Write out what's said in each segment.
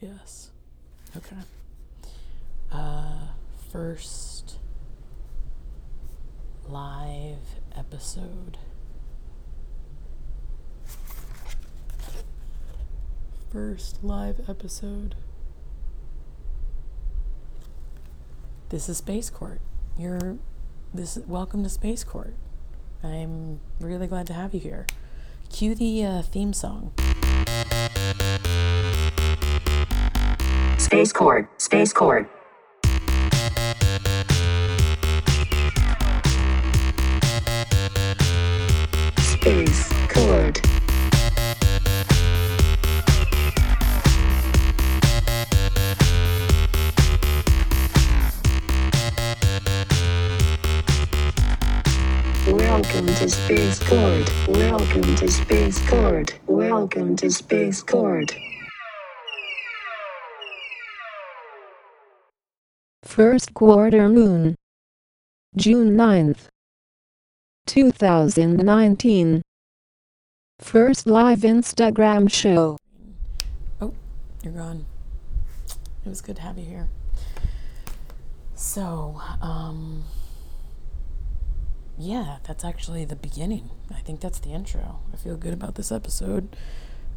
Yes. Okay. Uh, first live episode. First live episode. This is Space Court. You're this welcome to Space Court. I'm really glad to have you here. Cue the uh, theme song. Space Court, Space Court. Space Court. Welcome to Space Court. Welcome to Space Court. Welcome to Space Court. First quarter moon. June 9th. 2019. First live Instagram show. Oh, you're gone. It was good to have you here. So, um, yeah, that's actually the beginning. I think that's the intro. I feel good about this episode.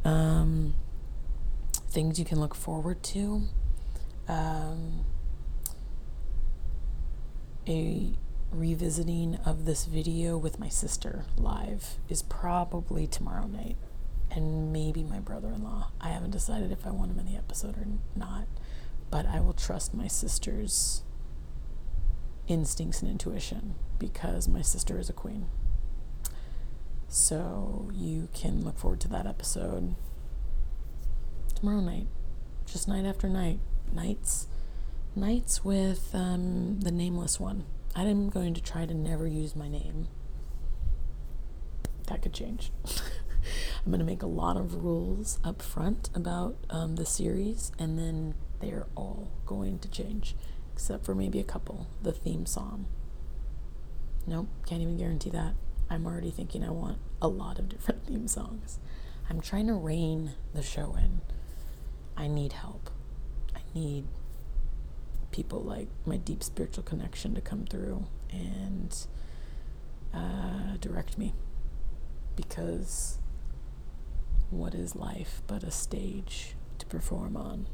Um, things you can look forward to. Um, a revisiting of this video with my sister live is probably tomorrow night and maybe my brother-in-law. I haven't decided if i want him in the episode or not but i will trust my sister's instincts and intuition because my sister is a queen. So you can look forward to that episode tomorrow night just night after night nights nights with um, the nameless one. I'm going to try to never use my name. That could change. I'm going to make a lot of rules up front about um, the series, and then they're all going to change, except for maybe a couple. The theme song. Nope, can't even guarantee that. I'm already thinking I want a lot of different theme songs. I'm trying to rein the show in. I need help. I need people like my deep spiritual connection to come through and uh, direct me. Because what is life but a stage to perform on?